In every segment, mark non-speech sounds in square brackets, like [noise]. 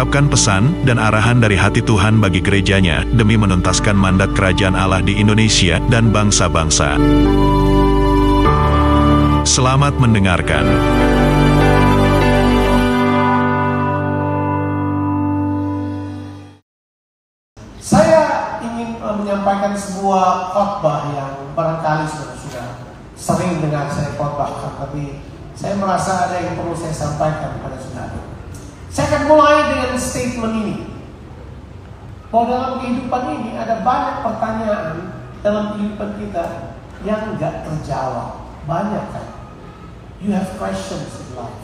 mengungkapkan pesan dan arahan dari hati Tuhan bagi gerejanya demi menuntaskan mandat kerajaan Allah di Indonesia dan bangsa-bangsa. Selamat mendengarkan. Saya ingin uh, menyampaikan sebuah khotbah yang barangkali sudah sudah sering dengar saya khotbahkan, tapi saya merasa ada yang perlu saya sampaikan kepada saudara. Saya akan mulai dengan statement ini. Bahwa dalam kehidupan ini ada banyak pertanyaan dalam kehidupan kita yang nggak terjawab. Banyak kan? You have questions in life.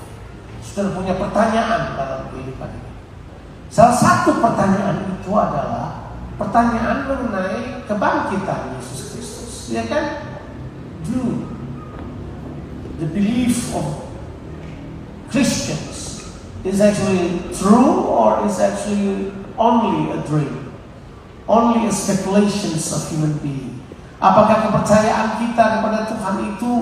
Sudah punya pertanyaan dalam kehidupan ini. Salah satu pertanyaan itu adalah pertanyaan mengenai kebangkitan Yesus Kristus. Ya kan? Do the belief of Christians is actually true or is actually only a dream? Only a speculations of human being. Apakah kepercayaan kita kepada Tuhan itu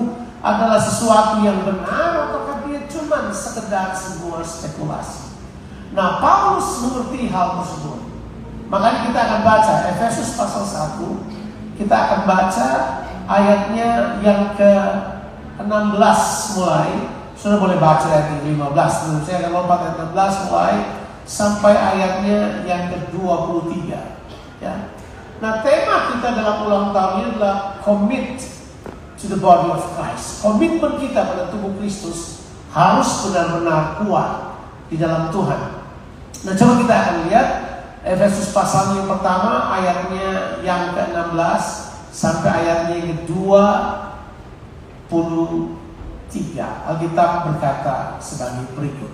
adalah sesuatu yang benar ataukah dia cuma sekedar sebuah spekulasi? Nah, Paulus mengerti hal tersebut. Makanya kita akan baca Efesus pasal 1. Kita akan baca ayatnya yang ke 16 mulai. Sudah boleh baca ayat 15. Lalu saya akan lompat ayat 16 mulai sampai ayatnya yang ke-23. Ya. Nah, tema kita dalam ulang tahun ini adalah commit to the body of Christ. Komitmen kita pada tubuh Kristus harus benar-benar kuat di dalam Tuhan. Nah, coba kita akan lihat Efesus pasal yang pertama ayatnya yang ke-16 sampai ayatnya yang ke-23. Alkitab berkata sebagai berikut.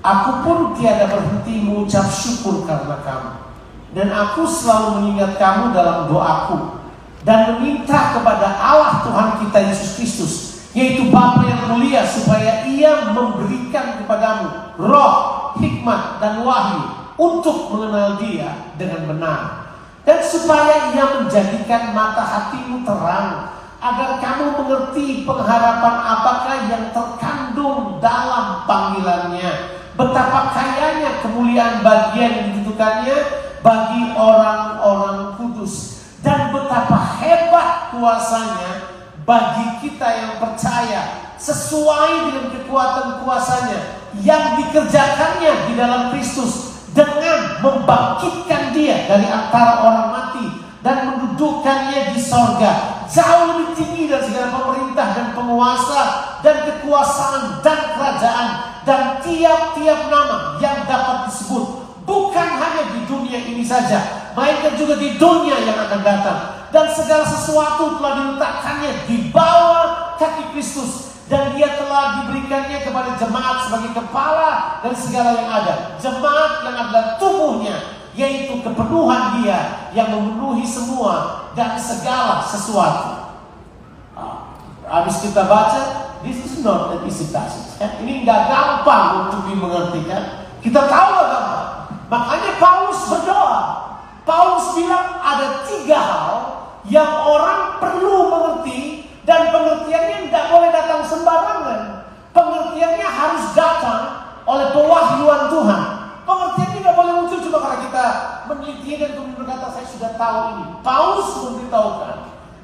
Aku pun tiada berhenti mengucap syukur karena kamu. Dan aku selalu mengingat kamu dalam doaku. Dan meminta kepada Allah Tuhan kita Yesus Kristus. Yaitu Bapa yang mulia supaya ia memberikan kepadamu roh, hikmat, dan wahyu. Untuk mengenal dia dengan benar. Dan supaya ia menjadikan mata hatimu terang. Agar kamu mengerti pengharapan apakah yang terkandung dalam panggilannya. Betapa kayanya kemuliaan bagian yang ditentukannya bagi orang-orang kudus. Dan betapa hebat kuasanya bagi kita yang percaya sesuai dengan kekuatan kuasanya yang dikerjakannya di dalam Kristus dengan membangkitkan dia dari antara orang mati dan mendudukkannya di sorga. Jauh lebih tinggi dari segala pemerintah dan penguasa dan kekuasaan dan kerajaan dan tiap-tiap nama yang dapat disebut. Bukan hanya di dunia ini saja melainkan juga di dunia yang akan datang. Dan segala sesuatu telah diletakkannya di bawah kaki Kristus. Dan dia telah diberikannya kepada jemaat sebagai kepala dan segala yang ada. Jemaat yang adalah tubuhnya yaitu kepenuhan dia yang memenuhi semua dan segala sesuatu. Ah, habis kita baca, this is not an easy passage. Kan? Ini nggak gampang untuk dimengerti kan? Kita tahu nggak gampang. Makanya Paulus berdoa. Paulus bilang ada tiga hal yang orang perlu mengerti dan pengertiannya tidak boleh datang sembarangan. Pengertiannya harus datang oleh pewahyuan Tuhan. Pengertian tidak boleh muncul cuma karena kita meneliti dan kemudian berkata saya sudah tahu ini. Paulus memberitahukan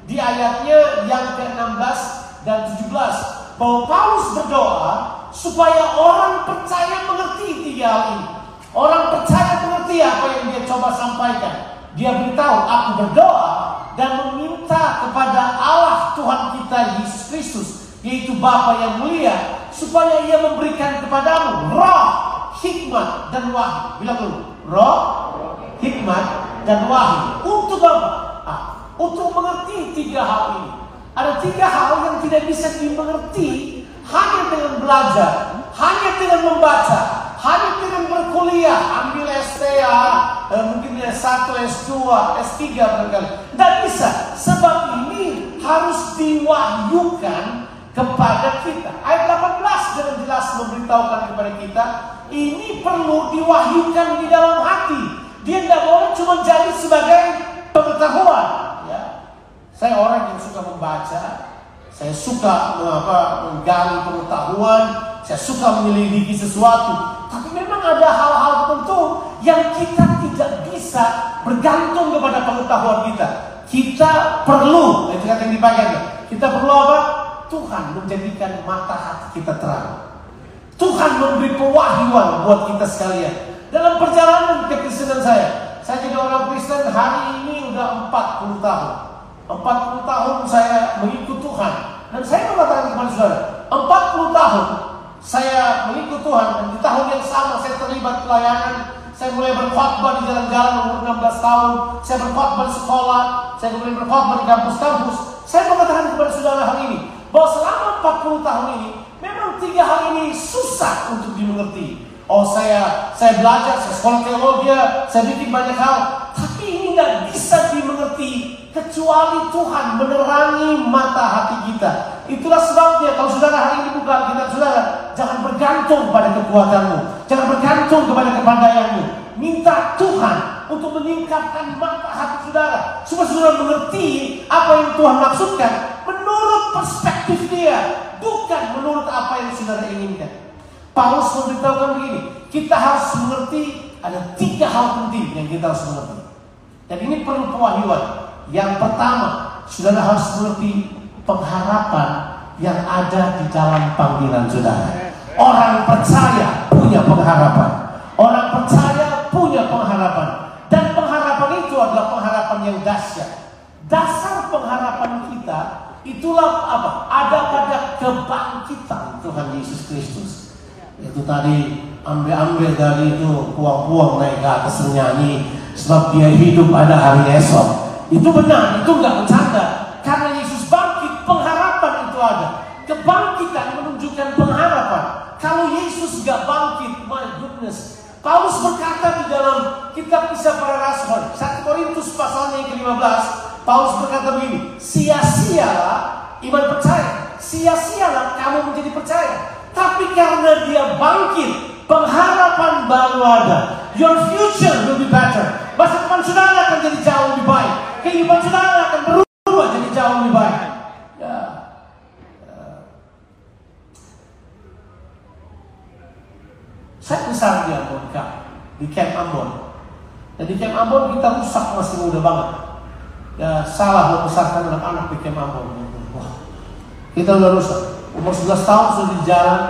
di ayatnya yang ke-16 dan 17 bahwa Paulus berdoa supaya orang percaya mengerti tiga hal ini. Orang percaya mengerti apa yang dia coba sampaikan. Dia beritahu, aku berdoa dan meminta kepada Allah Tuhan kita Yesus Kristus, yaitu Bapa yang mulia, supaya ia memberikan kepadamu roh hikmat dan wahyu. Bilang dulu, roh, hikmat dan wahyu. Untuk apa? Ah, untuk mengerti tiga hal ini. Ada tiga hal yang tidak bisa dimengerti hanya dengan belajar, hanya dengan membaca, hanya dengan berkuliah, ambil STA, eh, mungkin S1, S2, S3 barangkali. Tidak bisa. Sebab harus diwahyukan kepada kita. Ayat 18 dengan jelas memberitahukan kepada kita, ini perlu diwahyukan di dalam hati. Dia tidak boleh cuma jadi sebagai pengetahuan. Ya. Saya orang yang suka membaca, saya suka apa, menggali pengetahuan, saya suka menyelidiki sesuatu. Tapi memang ada hal-hal tertentu yang kita tidak bisa bergantung kepada pengetahuan kita. Kita perlu, itu kata yang dipakai. Kita perlu apa? Tuhan menjadikan mata hati kita terang. Tuhan memberi pewahyuan buat kita sekalian. Dalam perjalanan kekristenan saya, saya jadi orang Kristen hari ini udah 40 tahun. 40 tahun saya mengikut Tuhan. Dan saya mengatakan kepada saudara, 40 tahun saya mengikut Tuhan dan di tahun yang sama saya terlibat pelayanan saya mulai berkhotbah di jalan-jalan umur 16 tahun saya berkhotbah di sekolah saya mulai berkhotbah di kampus-kampus saya mengatakan kepada saudara hal ini bahwa selama 40 tahun ini tiga hal ini susah untuk dimengerti oh saya saya belajar saya sekolah teologi saya bikin banyak hal tapi ini tidak bisa dimengerti kecuali Tuhan menerangi mata hati kita. Itulah sebabnya kalau saudara hari ini buka kita saudara, jangan bergantung pada kekuatanmu, jangan bergantung kepada kepandaianmu. Minta Tuhan untuk meningkatkan mata hati saudara supaya saudara mengerti apa yang Tuhan maksudkan menurut perspektif dia, bukan menurut apa yang saudara inginkan. Paulus memberitahukan begini, kita harus mengerti ada tiga hal penting yang kita harus mengerti. Dan ini perlu pewahyuan. Yang pertama, saudara harus mengerti pengharapan yang ada di dalam panggilan saudara. Orang percaya punya pengharapan. Orang percaya punya pengharapan. Dan pengharapan itu adalah pengharapan yang dahsyat. Dasar pengharapan kita itulah apa? Ada pada kebangkitan Tuhan Yesus Kristus. Itu tadi ambil-ambil dari itu puang-puang naik ke atas nyanyi sebab dia hidup pada hari esok. Itu benar, itu nggak bercanda. Karena Yesus bangkit, pengharapan itu ada. Kebangkitan menunjukkan pengharapan. Kalau Yesus nggak bangkit, my goodness. Paulus berkata di dalam kitab kisah para rasul, 1 Korintus pasalnya yang ke-15, Paulus berkata begini, sia-sialah iman percaya, sia-sialah kamu menjadi percaya. Tapi karena dia bangkit, pengharapan baru ada. Your future will be better. Masa depan saudara akan jadi jauh lebih baik kehidupan saudara akan berubah jadi jauh lebih baik. Ya. ya. Saya besar di Ambon. Di Camp Ambon. Dan di Camp Ambon kita rusak masih muda banget. Ya salah membesarkan anak-anak di Camp Ambon. Wah, kita udah rusak. Umur 11 tahun sudah di jalan.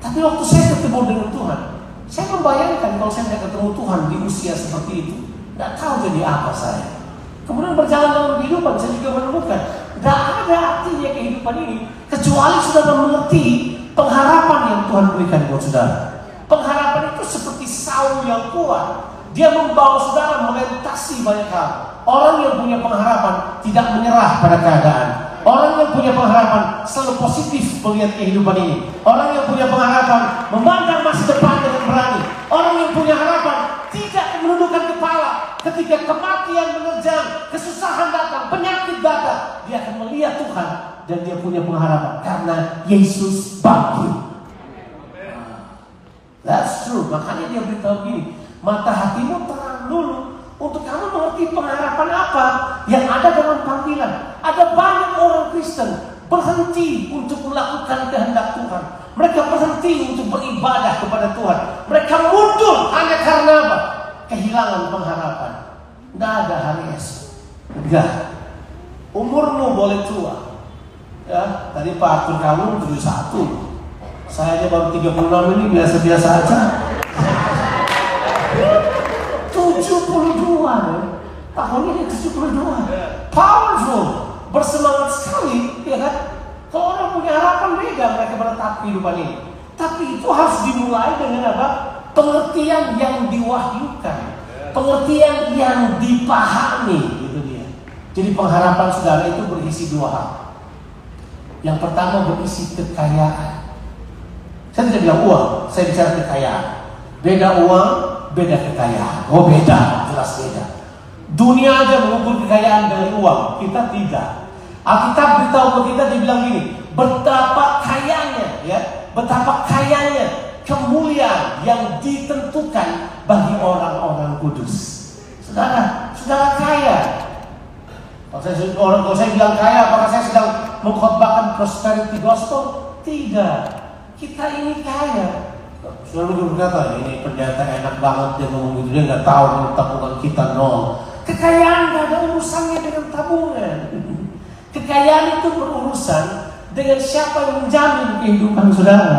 Tapi waktu saya ketemu dengan Tuhan, saya membayangkan kalau saya tidak ketemu Tuhan di usia seperti itu, tidak tahu jadi apa saya. Kemudian berjalan dalam kehidupan, saya juga menemukan tidak ada artinya kehidupan ini kecuali sudah mengerti pengharapan yang Tuhan berikan buat saudara. Pengharapan itu seperti saung yang kuat. Dia membawa saudara melintasi banyak hal. Orang yang punya pengharapan tidak menyerah pada keadaan. Orang yang punya pengharapan selalu positif melihat kehidupan ini. Orang yang punya pengharapan memandang masa depan dengan berani. Orang yang punya harapan tidak menundukkan kepala ketika kematian menerjang, kesusahan datang, penyakit datang. Dia akan melihat Tuhan dan dia punya pengharapan karena Yesus bangkit. That's true. Makanya dia beritahu begini, mata hatimu terang dulu untuk kamu mengerti pengharapan apa yang ada dalam panggilan. Ada banyak orang Kristen berhenti untuk melakukan kehendak Tuhan. Mereka berhenti untuk beribadah kepada Tuhan. Mereka mundur hanya karena apa? Kehilangan pengharapan. Tidak ada hari esok. Enggak. Umurmu boleh tua. Ya, tadi Pak Arthur kamu 71. Saya aja baru 36 ini biasa-biasa aja. 72 ya. Tahun ini 72. Powerful. Bersemangat sekali, ya kan? Kalau orang punya harapan beda mereka menetap kehidupan ini. Tapi itu harus dimulai dengan apa? Pengertian yang diwahyukan. Pengertian yang dipahami, gitu dia. Jadi pengharapan saudara itu berisi dua hal. Yang pertama berisi kekayaan. Saya tidak bilang uang, saya bicara kekayaan. Beda uang, beda kekayaan. Oh beda, jelas beda. Dunia aja mengukur kekayaan dari uang, kita tidak. Alkitab beritahu ke kita dibilang gini, betapa kayanya ya, betapa kayanya kemuliaan yang ditentukan bagi orang-orang kudus. Saudara, saudara kaya. Kalau saya, orang kalau saya bilang kaya, apakah saya sedang mengkhotbahkan prosperity gospel? Tidak. Kita ini kaya. Selalu berkata, ini pendeta enak banget dia ngomong gitu, dia nggak tahu tabungan kita nol. Kekayaan nggak ada urusannya dengan tabungan. [laughs] Kekayaan itu berurusan dengan siapa yang menjamin kehidupan saudara.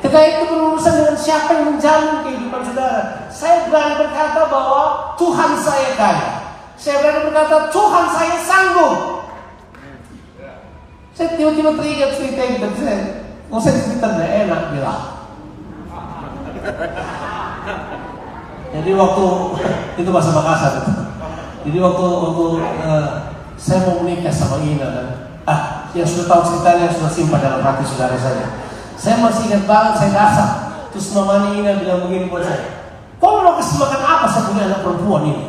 Kekayaan itu berurusan dengan siapa yang menjamin kehidupan saudara. Saya berani berkata bahwa Tuhan saya kaya. Saya berani berkata Tuhan saya sanggup. Saya tiba-tiba teringat cerita itu. Saya, mau saya cerita enak bilang. Jadi waktu [laughs] itu bahasa Makassar itu. Jadi waktu waktu uh, saya mau menikah sama Ina dan ah yang sudah tahu ceritanya sudah simpan dalam hati saudara saya. Saya masih ingat banget saya dasar. Terus mamanya Ina bilang begini buat saya. Kau mau kasih makan apa saya punya anak perempuan ini?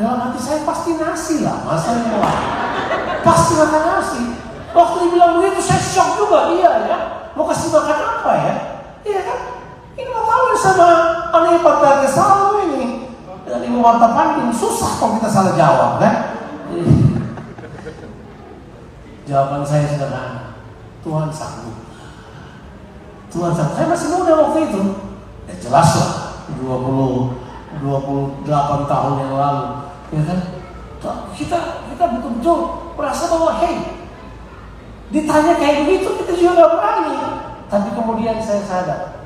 Dalam hati saya pasti nasi lah, masanya lah. Pasti makan nasi. Waktu dibilang begitu saya shock juga, iya ya. Mau kasih makan apa ya? Iya kan? Sama anak ipar selalu ini. Dengan ibu mata panding, susah kalau kita salah jawab kan? [laughs] Jawaban saya sederhana. Tuhan sanggup. Tuhan sanggup. Saya masih muda waktu itu. Ya jelas lah. 20, 28 tahun yang lalu. Ya kan? Kita kita betul-betul merasa bahwa hey, ditanya kayak begitu kita juga gak berani. Tapi kemudian saya sadar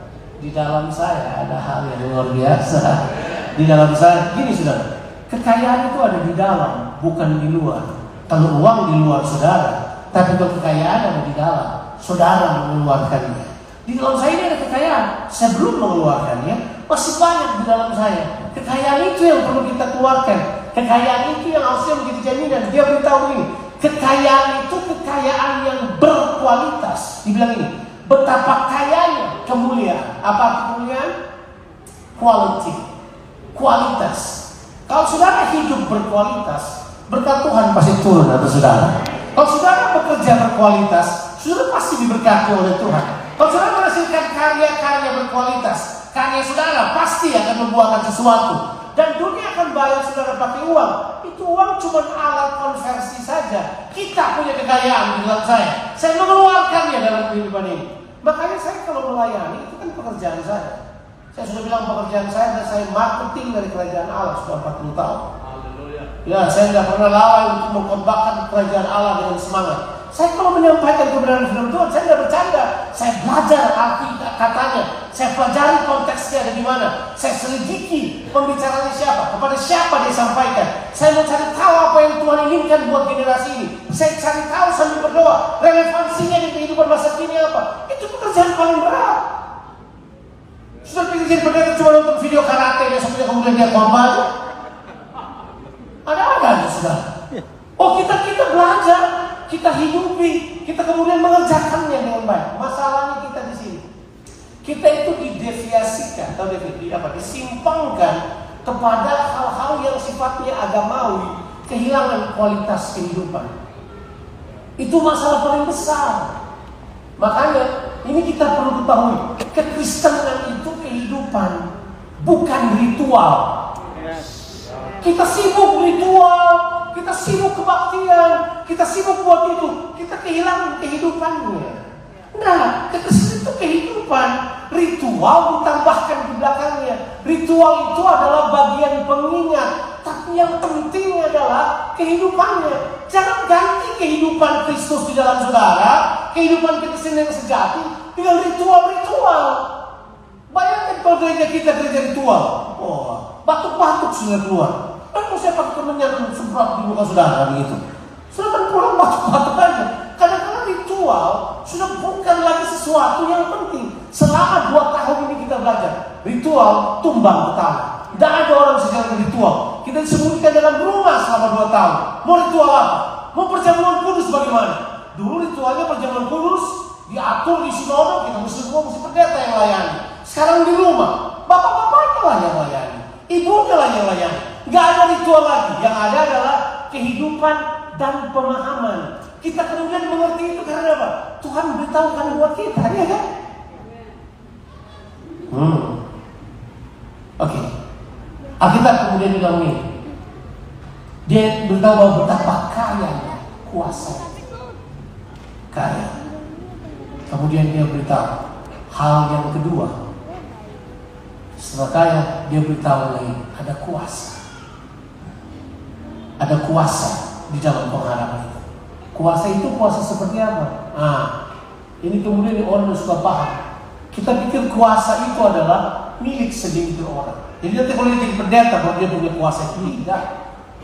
di dalam saya ada hal yang luar biasa. Di dalam saya gini sudah kekayaan itu ada di dalam, bukan di luar. Kalau uang di luar saudara, tapi kalau kekayaan ada di dalam, saudara mengeluarkannya. Di dalam saya ini ada kekayaan, saya belum mengeluarkannya, masih banyak di dalam saya. Kekayaan itu yang perlu kita keluarkan. Kekayaan itu yang harusnya menjadi jaminan. Dia beritahu ini, kekayaan itu kekayaan yang berkualitas. Dibilang ini, betapa kayanya kemuliaan. Apa kemuliaan? Quality, kualitas. Kalau saudara hidup berkualitas, berkat Tuhan pasti turun atas saudara. Kalau saudara bekerja berkualitas, saudara pasti diberkati oleh Tuhan. Kalau saudara menghasilkan karya-karya berkualitas, karya saudara pasti akan membuahkan sesuatu. Dan dunia akan bayar saudara pakai uang. Itu uang cuma alat konversi saja. Kita punya kekayaan di dalam saya. Saya mengeluarkannya dalam kehidupan ini. Makanya saya kalau melayani, itu kan pekerjaan saya. Saya sudah bilang pekerjaan saya dan saya marketing dari kerajaan Allah sudah 40 tahun. Ya, saya tidak pernah lalai untuk mengkhotbahkan kerajaan Allah dengan semangat. Saya kalau menyampaikan kebenaran firman Tuhan, saya tidak bercanda. Saya belajar arti katanya. Saya pelajari konteksnya ada di mana. Saya selidiki pembicaranya siapa, kepada siapa dia sampaikan. Saya mau cari tahu apa yang Tuhan inginkan buat generasi ini. Saya cari tahu sambil berdoa, relevansinya di kehidupan masa kini apa. Itu pekerjaan paling berat. Sudah pikir jadi pendeta cuma nonton video karate besoknya kemudian dia korban. Ada-ada sudah. Oh kita kita belajar, kita hidupi, kita kemudian mengerjakannya dengan baik. Masalahnya kita di sini. Kita itu dideviasikan atau di, apa, disimpangkan kepada hal-hal yang sifatnya agamawi, kehilangan kualitas kehidupan. Itu masalah paling besar. Makanya ini kita perlu ketahui, kekristenan itu kehidupan, bukan ritual. Kita sibuk ritual, kita sibuk kebaktian, kita sibuk buat itu, kita kehilangan kehidupannya. Nah, kekristenan itu kehidupan, ritual ditambahkan di belakangnya. Ritual itu adalah bagian pengingat, tapi yang penting adalah kehidupannya. Jangan ganti kehidupan Kristus di dalam saudara, kehidupan kekristenan yang sejati dengan ritual-ritual. Bayangkan kalau gereja kita gereja ritual, oh, batuk-batuk sudah keluar. Kan saya pakai kemenyan semprot di muka saudara begitu. Sudah pulang batuk-batuk aja. Kadang-kadang ritual sudah bukan lagi sesuatu yang penting. Selama dua tahun ini kita belajar ritual tumbang tanah. Tidak ada orang sejarah ritual. Kita disembunyikan dalam rumah selama dua tahun. Mau ritual apa? Mau perjamuan kudus bagaimana? Dulu ritualnya perjamuan kudus diatur di sinodo kita mesti semua mesti pendeta yang layani. Sekarang di rumah, bapak-bapaknya yang layani, ibunya lah yang layani. Gak ada ritual lagi. Yang ada adalah kehidupan dan pemahaman. Kita kemudian mengerti itu karena apa? Tuhan beritahukan buat kita, ya kan? Hmm. Oke. Okay. Alkitab kemudian bilang ini. Dia beritahu bahwa betapa kaya kuasa kaya. Kemudian dia beritahu hal yang kedua. Setelah kaya, dia beritahu lagi ada kuasa. Ada kuasa di dalam pengharapan itu. Kuasa itu kuasa seperti apa? Nah, ini kemudian orang yang suka paham. Kita pikir kuasa itu adalah milik segelintir orang. Jadi nanti kalau dia jadi pendeta, kalau dia punya kuasa itu tidak.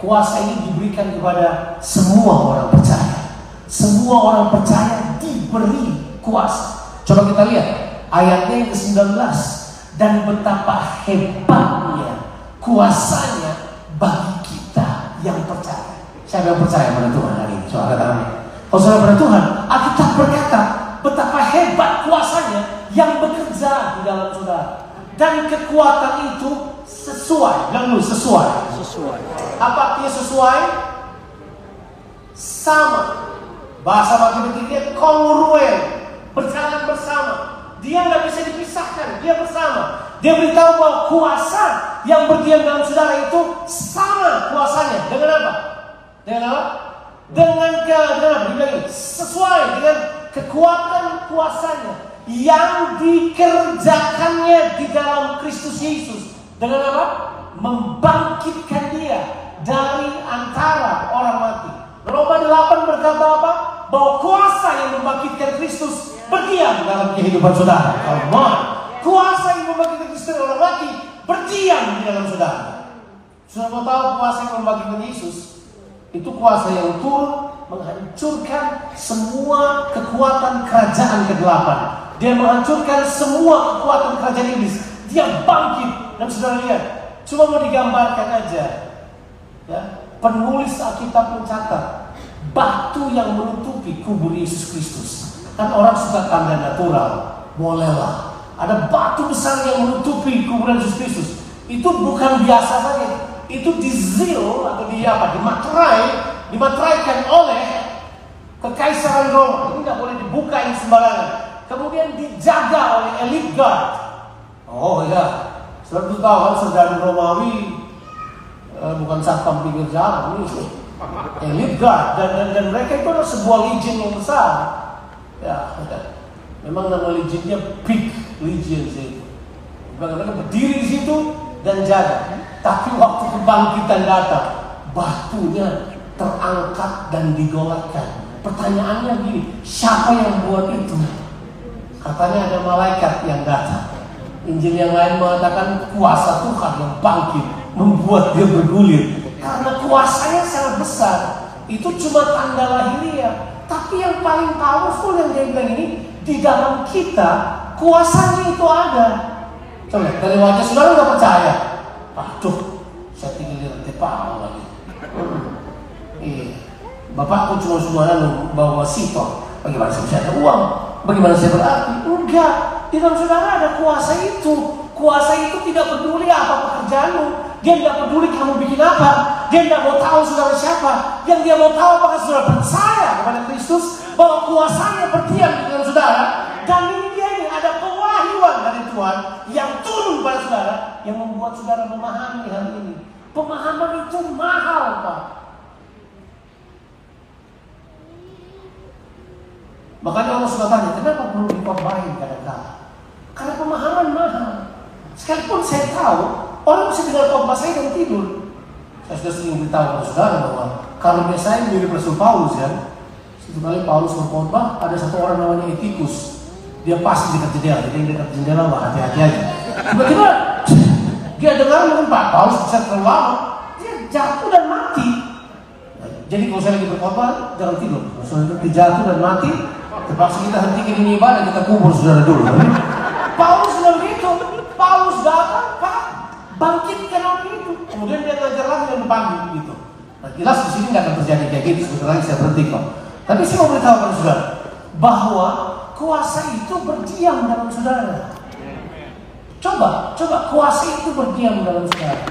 Kuasa ini diberikan kepada semua orang percaya. Semua orang percaya diberi kuasa. Coba kita lihat ayatnya yang ke-19 dan betapa hebatnya kuasanya bagi yang percaya. Siapa yang percaya pada Tuhan hari ini? Coba kata. Kalau saudara pada Tuhan, Alkitab berkata betapa hebat kuasanya yang bekerja di dalam saudara. Dan kekuatan itu sesuai. Bilang sesuai. Sesuai. Apa artinya sesuai? Sama. Bahasa matematiknya kongruen. Berjalan bersama. Dia nggak bisa dipisahkan. Dia bersama. Dia beritahu bahwa kuasa yang berdiam dalam saudara itu sama kuasanya. Dengan apa? Dengan apa? Dengan ke, dengan apa? Dibilang sesuai dengan kekuatan kuasanya yang dikerjakannya di dalam Kristus Yesus. Dengan apa? Membangkitkan dia dari antara orang mati. Roma 8 berkata apa? Bahwa kuasa yang membangkitkan Kristus berdiam dalam kehidupan saudara. Kuasa yang membangkitkan Kristus dari orang mati berdiam di dalam saudara. Sudah mau tahu kuasa yang membangkitkan Yesus? Itu kuasa yang turun menghancurkan semua kekuatan kerajaan kegelapan. Dia menghancurkan semua kekuatan kerajaan iblis. Dia bangkit dan saudara lihat, cuma mau digambarkan aja. Ya, penulis Alkitab mencatat batu yang menutupi kubur Yesus Kristus. Kan orang suka tanda natural, bolehlah. Ada batu besar yang menutupi kuburan Yesus Kristus. Itu bukan biasa saja. Itu dizil atau di apa? Dimaterai, dimateraikan oleh kekaisaran Roma. Ini nggak boleh dibuka ini sembarangan. Kemudian dijaga oleh elite guard. Oh iya, sudah tahu kan Romawi eh, bukan satpam pinggir jalan ini elite guard dan, dan, dan mereka itu adalah sebuah legion yang besar. Ya, [laughs] memang nama legionnya big legion sih. Mereka berdiri di situ dan jaga. Tapi waktu kebangkitan datang, batunya terangkat dan digolakkan. Pertanyaannya gini, siapa yang buat itu? Katanya ada malaikat yang datang. Injil yang lain mengatakan kuasa Tuhan yang bangkit membuat dia bergulir karena kuasanya sangat besar. Itu cuma tanda lahiriah. Tapi yang paling powerful yang dia bilang ini di dalam kita kuasanya itu ada. Coba dari wajah saudara nggak percaya. Aduh, saya tinggal di pawang lagi. Iya. Bapakku cuma semuanya bawa sitok. Bagaimana saya bisa ada uang? Bagaimana saya berarti? Enggak. Di dalam saudara ada kuasa itu. Kuasa itu tidak peduli apa pekerjaanmu. Dia tidak peduli kamu bikin apa. Dia tidak mau tahu saudara siapa. Yang dia mau tahu apakah saudara percaya kepada Kristus. Bahwa kuasanya berdiam di dalam saudara. Tuhan. Yang turun pada saudara. Yang membuat saudara memahami hal ini. Pemahaman itu mahal Pak. Makanya Allah suka tanya, kenapa perlu dikorbanin kadang-kadang? Karena pemahaman mahal. Sekalipun saya tahu, orang bisa dengar khotbah saya dan tidur. Saya sudah sering beritahu kepada saudara bahwa kalau biasanya mirip Rasul Paulus kan, satu kali Paulus berkhotbah, ada satu orang namanya Etikus. Dia pasti dekat jendela, jadi yang dekat jendela wah hati-hati aja. Tiba-tiba dia dengar mungkin Pak Paulus bisa terlalu dia jatuh dan mati. Jadi kalau saya lagi berkhotbah, jangan tidur. Kalau saya jatuh dan mati, terpaksa kita hentikan ini ibadah, kita kubur saudara dulu. Paulus bilang gitu. Paulus datang, Pak, bangkitkan orang itu. Kemudian dia ngajar lagi dan pagi gitu. Nah, jelas di sini nggak akan terjadi kayak gitu. Sebentar lagi saya berhenti kok. Tapi saya mau beritahu kepada saudara bahwa kuasa itu berdiam dalam saudara. Coba, coba kuasa itu berdiam dalam saudara.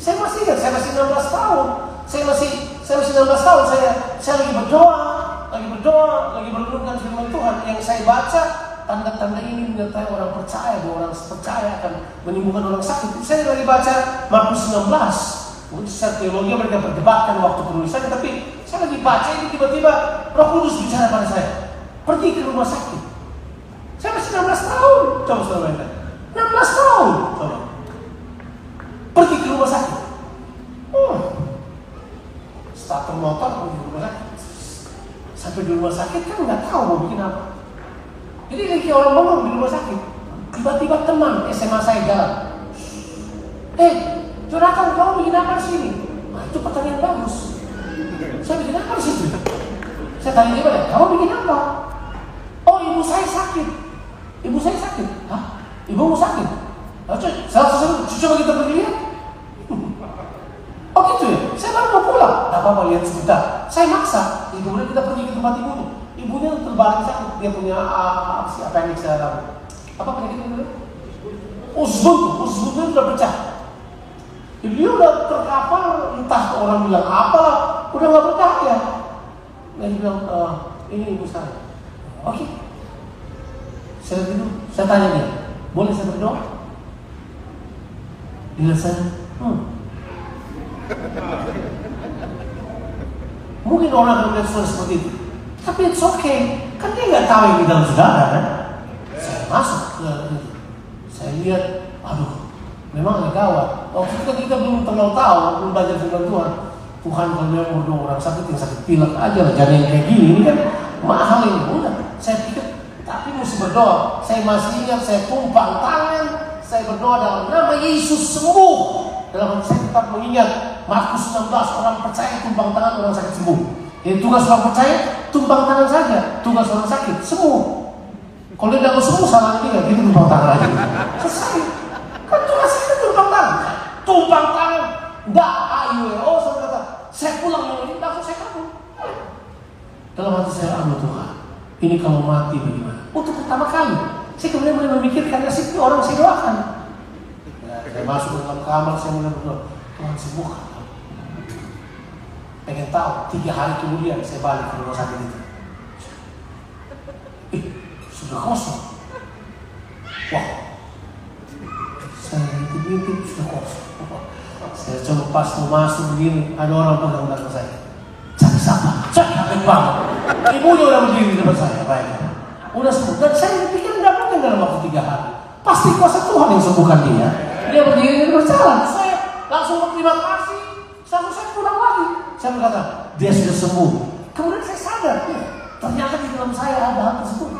Saya masih ingat, saya masih 16 tahun. Saya masih saya masih 16 tahun, saya saya lagi berdoa, lagi berdoa, lagi merenungkan firman Tuhan. Yang saya baca, tanda-tanda ini menyertai orang percaya, bahwa orang percaya akan menyembuhkan orang sakit. Saya lagi baca Markus 19. Mungkin secara teologi mereka berdebatkan waktu penulisannya, tapi saya lagi baca ini tiba-tiba Roh Kudus bicara pada saya. Pergi ke rumah sakit. Saya masih 16 tahun. Coba saudara bayangkan. 16 tahun. Coba. Pergi ke rumah sakit. Hmm. Starter motor pergi ke rumah sakit. Sampai di rumah sakit kan nggak tahu mau bikin apa. Jadi lagi orang ngomong di rumah sakit. Tiba-tiba teman SMA saya jalan. Eh, Jonathan kamu bikin apa di sini? Nah, itu pertanyaan bagus. Saya bikin apa di? Saya tanya dia kamu bikin apa? Ibu saya sakit. Ibu saya sakit. Hah? Ibumu sakit? Nah, cuy, saya langsung coba kita pergi lihat. Oh gitu ya? Saya baru mau pulang. Nah, apa lihat sebentar. Saya maksa. Jadi kemudian kita pergi ke tempat ibunya. Ibunya terbalik sakit. Dia punya uh, si appendix saya tahu. Apa penyakit itu? Uzbun, uzbunnya sudah pecah. Dia udah terkapar, entah orang bilang apa, udah nggak berdaya. Nah, dia bilang, e, ini ibu saya. Oke. Saya gitu, saya tanya dia, boleh saya berdoa? Dia saya, hmm. [laughs] Mungkin orang akan melihat seperti itu. Tapi it's okay. Kan dia nggak tahu yang di dalam saudara kan. Saya masuk ke itu. Saya lihat, aduh, memang agak gawat. Waktu itu kan kita belum terlalu tahu, belum belajar firman Tuhan. Tuhan kalau dia orang sakit yang sakit pilek aja lah, jangan yang kayak gini. Ini kan mahal ini. Udah, saya pikir, tapi mesti berdoa. Saya masih ingat, saya tumpang tangan, saya berdoa dalam nama Yesus sembuh. Dalam hati saya tetap mengingat Markus 16 orang percaya tumpang tangan orang sakit sembuh. Jadi tugas orang percaya tumpang tangan saja. Tugas orang sakit sembuh. Kalau dia tidak sembuh salah dia, kita tumpang tangan aja. Selesai. Kan tugas kita tumpang tangan. Tumpang tangan. Tidak ayo. Oh saya kata, saya pulang yang ini langsung saya kabur. Dalam hati saya, aduh Tuhan, ini kalau mati bagaimana? Pertama kali, saya kemudian mulai memikirkan nasib orang saya doakan. Ya, saya masuk ke dalam kamar, saya mulai berdoa, Tuhan sembuhkan. Pengen tahu, tiga hari kemudian saya balik ke rumah sakit itu. Eh, sudah kosong. Wah, saya ngintip-ngintip sudah kosong. Saya coba pas mau masuk begini, ada orang pegang belakang saya. Cari siapa? Cari kaget banget. Ibunya udah berdiri di depan saya, baik. Udah sembuh. Dan saya pikir nggak mungkin dalam waktu tiga hari. Pasti kuasa Tuhan yang sembuhkan dia. Dia berdiri dan berjalan. Saya langsung berterima kasih. Langsung saya pulang lagi. Saya berkata, dia sudah sembuh. Kemudian saya sadar, ya, ternyata di dalam saya ada hal tersebut.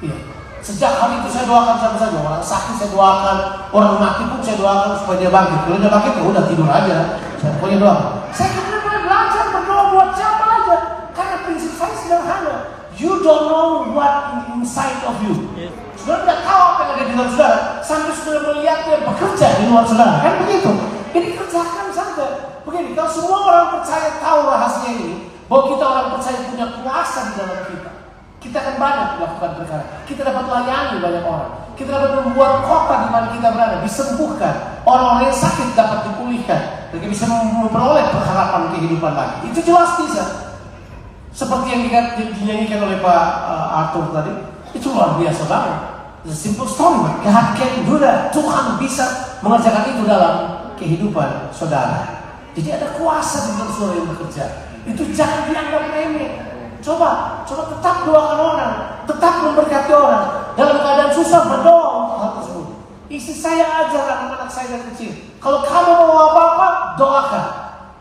Iya. Sejak hari itu saya doakan siapa saja. Orang sakit saya doakan, orang mati pun saya doakan supaya dia bangkit. Kalau dia bangkit ya udah tidur aja. Saya pokoknya doa. You don't know what in inside of you. Saudara tidak tahu apa yang ada di dalam saudara. Sampai saudara melihat dia bekerja di luar saudara. Kan begitu. Ini kerjakan saja. Begini, kalau semua orang percaya tahu rahasia ini. Bahwa kita orang percaya punya kuasa di dalam kita. Kita akan banyak melakukan perkara. Kita dapat layani banyak orang. Kita dapat membuat kota di mana kita berada disembuhkan. Orang-orang yang sakit dapat dipulihkan. Mereka bisa memperoleh pengharapan kehidupan lagi. Itu jelas bisa. Seperti yang dinyanyikan oleh Pak uh, Arthur tadi. Itu luar biasa banget. A simple story. God can do that. Tuhan bisa mengerjakan itu dalam kehidupan saudara. Jadi ada kuasa di dalam saudara yang bekerja. Itu jangan dianggap remeh. Coba, coba tetap doakan orang, tetap memberkati orang. Dalam keadaan susah berdoa untuk hal tersebut. Istri saya ajar anak-anak saya dari kecil. Kalau kamu mau apa-apa, doakan.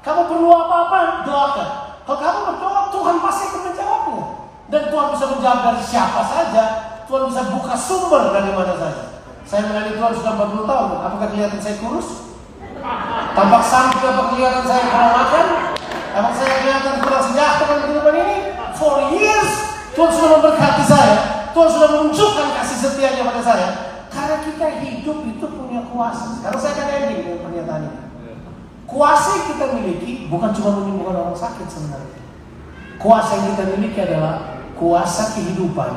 Kamu perlu apa-apa, doakan. Kalau kamu berdoa, Tuhan pasti akan menjawabnya. Dan Tuhan bisa menjawab dari siapa saja. Tuhan bisa buka sumber dari mana saja. Saya melayani Tuhan sudah 40 tahun. Apakah kelihatan saya kurus? Tampak sampai apa kelihatan saya kurang makan? Emang saya kelihatan kurang sejahtera di kehidupan ini? For years, Tuhan sudah memberkati saya. Tuhan sudah menunjukkan kasih setianya pada saya. Karena kita hidup itu punya kuasa. Sekarang saya akan ending dengan pernyataan ini. Kuasa yang kita miliki bukan cuma menyembuhkan orang sakit sebenarnya. Kuasa yang kita miliki adalah kuasa kehidupan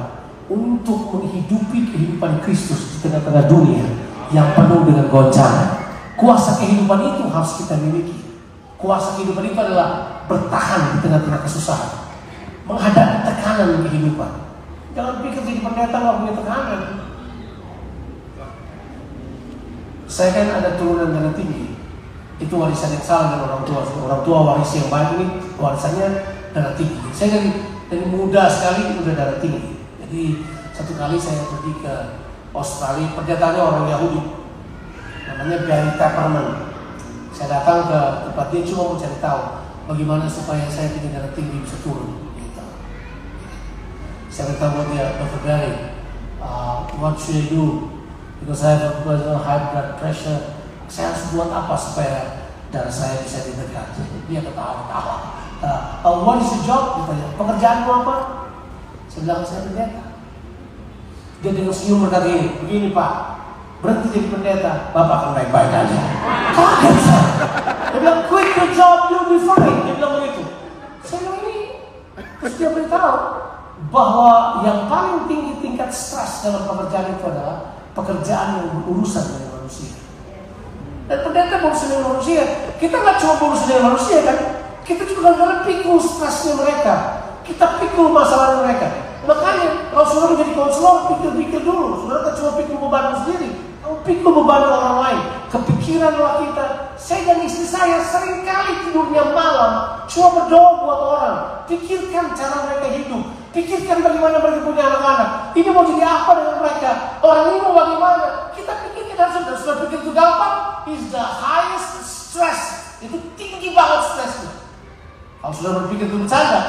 untuk menghidupi kehidupan Kristus di tengah-tengah dunia yang penuh dengan goncangan. Kuasa kehidupan itu harus kita miliki. Kuasa kehidupan itu adalah bertahan di tengah-tengah kesusahan. Menghadapi tekanan kehidupan. Jangan pikir jadi pendeta nggak punya tekanan. Saya kan ada turunan darah tinggi. Itu warisan yang salah dari orang tua. Orang tua waris yang baik ini warisannya darah tinggi. Saya dari, dari muda sekali udah darah tinggi. Jadi satu kali saya pergi ke Australia, pernyataannya orang Yahudi. Namanya Barry Tapperman. Saya datang ke tempat dia cuma mau cari tahu bagaimana supaya saya punya darah tinggi bisa turun. Gitu. Saya beritahu dia, Dr. Barry, uh, what should I do? Because I have a high blood pressure. Saya harus buat apa supaya darah saya bisa didekat? Dia ketawa-ketawa. Uh, uh, what is the job? Ditanya, pekerjaanmu apa? Saya bilang, saya pendeta. Dia dengan senyum berkata ini, begini Pak, berhenti jadi pendeta, Bapak akan baik-baik aja. Kaget saya. Dia bilang, quit your job, you'll be fine. Dia bilang begitu. Saya bilang ini, terus dia beritahu bahwa yang paling tinggi tingkat stres dalam pekerjaan itu adalah pekerjaan yang berurusan dengan manusia. Dan pendeta berurusan dengan manusia, kita nggak cuma berurusan dengan manusia kan, kita juga kadang pikul stresnya mereka, kita pikul masalah mereka. Makanya kalau saudara menjadi konselor, pikir-pikir dulu. Saudara tak cuma pikir beban sendiri, kamu pikir beban orang lain. Kepikiran kita, saya dan istri saya sering kali tidurnya malam cuma berdoa buat orang. Pikirkan cara mereka hidup. Pikirkan bagaimana mereka punya anak-anak. Ini mau jadi apa dengan mereka? Orang ini mau bagaimana? Kita dan sudah sudah pikir itu gampang. Is the highest stress. Itu tinggi banget stresnya. Kalau sudah berpikir itu bercanda,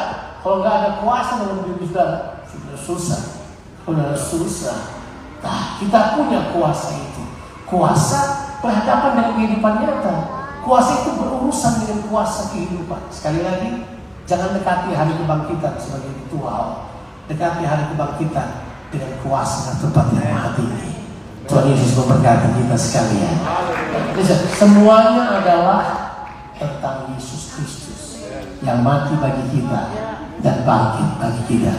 kalau nggak ada kuasa dalam diri saudara, sudah susah. Sudah susah. Nah, kita punya kuasa itu. Kuasa berhadapan dengan kehidupan nyata. Kuasa itu berurusan dengan kuasa kehidupan. Sekali lagi, jangan dekati hari kebangkitan sebagai ritual. Dekati hari kebangkitan dengan kuasa dan tempat yang maha tinggi. Tuhan Yesus memberkati kita sekalian. Semuanya adalah tentang Yesus Kristus yang mati bagi kita dan bangkit bagi kita.